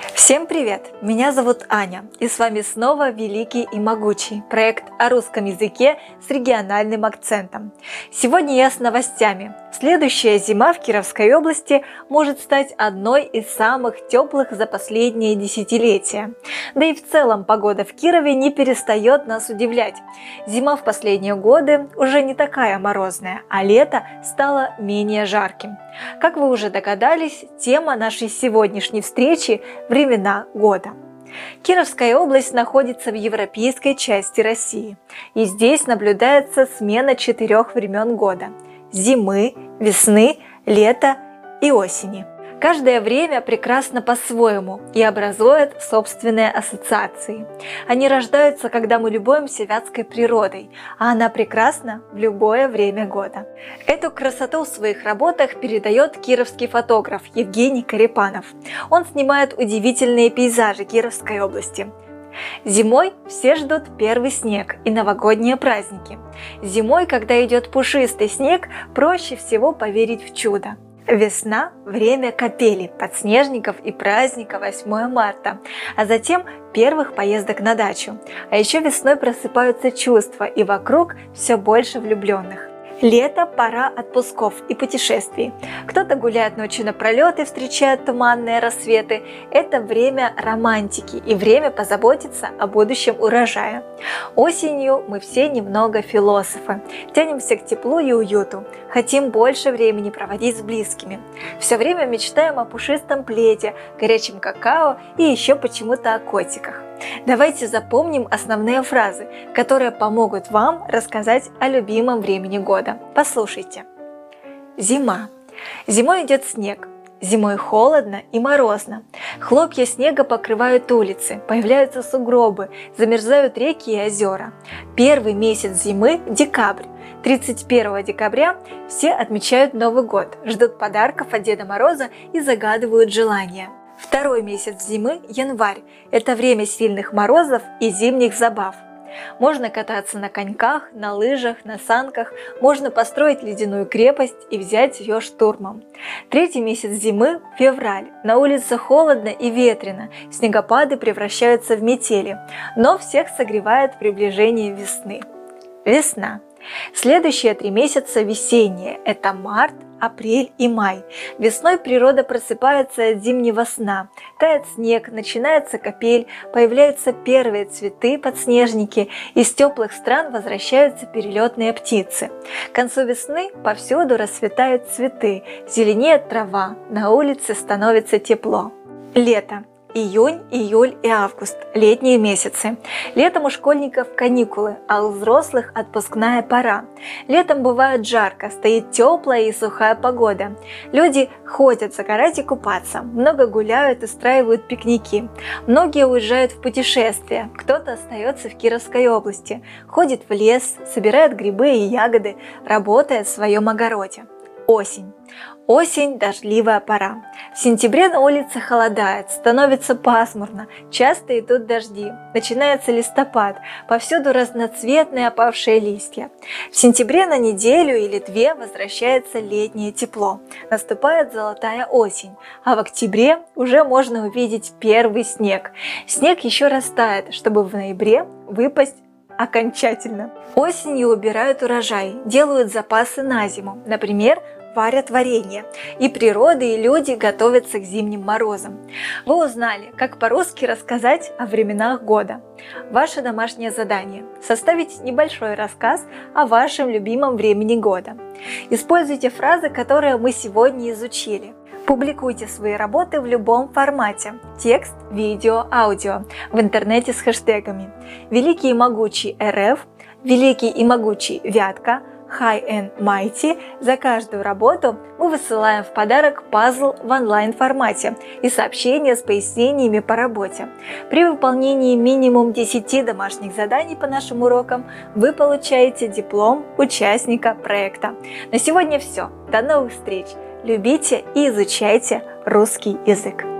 Всем привет! Меня зовут Аня, и с вами снова Великий и Могучий, проект о русском языке с региональным акцентом. Сегодня я с новостями. Следующая зима в Кировской области может стать одной из самых теплых за последние десятилетия. Да и в целом погода в Кирове не перестает нас удивлять. Зима в последние годы уже не такая морозная, а лето стало менее жарким. Как вы уже догадались, тема нашей сегодняшней встречи – времена года. Кировская область находится в европейской части России, и здесь наблюдается смена четырех времен года – зимы, весны, лета и осени – Каждое время прекрасно по-своему и образует собственные ассоциации. Они рождаются, когда мы любуемся вятской природой, а она прекрасна в любое время года. Эту красоту в своих работах передает кировский фотограф Евгений Карипанов. Он снимает удивительные пейзажи Кировской области. Зимой все ждут первый снег и новогодние праздники. Зимой, когда идет пушистый снег, проще всего поверить в чудо. Весна – время капели, подснежников и праздника 8 марта, а затем первых поездок на дачу. А еще весной просыпаются чувства и вокруг все больше влюбленных. Лето – пора отпусков и путешествий. Кто-то гуляет ночью напролет и встречает туманные рассветы. Это время романтики и время позаботиться о будущем урожае. Осенью мы все немного философы. Тянемся к теплу и уюту. Хотим больше времени проводить с близкими. Все время мечтаем о пушистом пледе, горячем какао и еще почему-то о котиках. Давайте запомним основные фразы, которые помогут вам рассказать о любимом времени года. Послушайте. Зима. Зимой идет снег. Зимой холодно и морозно. Хлопья снега покрывают улицы, появляются сугробы, замерзают реки и озера. Первый месяц зимы – декабрь. 31 декабря все отмечают Новый год, ждут подарков от Деда Мороза и загадывают желания. Второй месяц зимы – январь. Это время сильных морозов и зимних забав. Можно кататься на коньках, на лыжах, на санках, можно построить ледяную крепость и взять ее штурмом. Третий месяц зимы – февраль. На улице холодно и ветрено, снегопады превращаются в метели, но всех согревает приближение весны. Весна. Следующие три месяца весенние – это март, апрель и май. Весной природа просыпается от зимнего сна. Тает снег, начинается капель, появляются первые цветы, подснежники. Из теплых стран возвращаются перелетные птицы. К концу весны повсюду расцветают цветы, зеленеет трава, на улице становится тепло. Лето. Июнь, июль и август – летние месяцы. Летом у школьников каникулы, а у взрослых отпускная пора. Летом бывает жарко, стоит теплая и сухая погода. Люди ходят загорать и купаться, много гуляют, устраивают пикники. Многие уезжают в путешествия, кто-то остается в Кировской области, ходит в лес, собирает грибы и ягоды, работает в своем огороде. Осень. Осень – дождливая пора. В сентябре на улице холодает, становится пасмурно, часто идут дожди. Начинается листопад, повсюду разноцветные опавшие листья. В сентябре на неделю или две возвращается летнее тепло. Наступает золотая осень, а в октябре уже можно увидеть первый снег. Снег еще растает, чтобы в ноябре выпасть окончательно. Осенью убирают урожай, делают запасы на зиму. Например, варят варенье, и природа и люди готовятся к зимним морозам. Вы узнали, как по-русски рассказать о временах года. Ваше домашнее задание – составить небольшой рассказ о вашем любимом времени года. Используйте фразы, которые мы сегодня изучили. Публикуйте свои работы в любом формате – текст, видео, аудио, в интернете с хэштегами «Великий и могучий РФ», «Великий и могучий Вятка», High and Mighty, за каждую работу мы высылаем в подарок пазл в онлайн-формате и сообщения с пояснениями по работе. При выполнении минимум 10 домашних заданий по нашим урокам вы получаете диплом участника проекта. На сегодня все. До новых встреч! Любите и изучайте русский язык.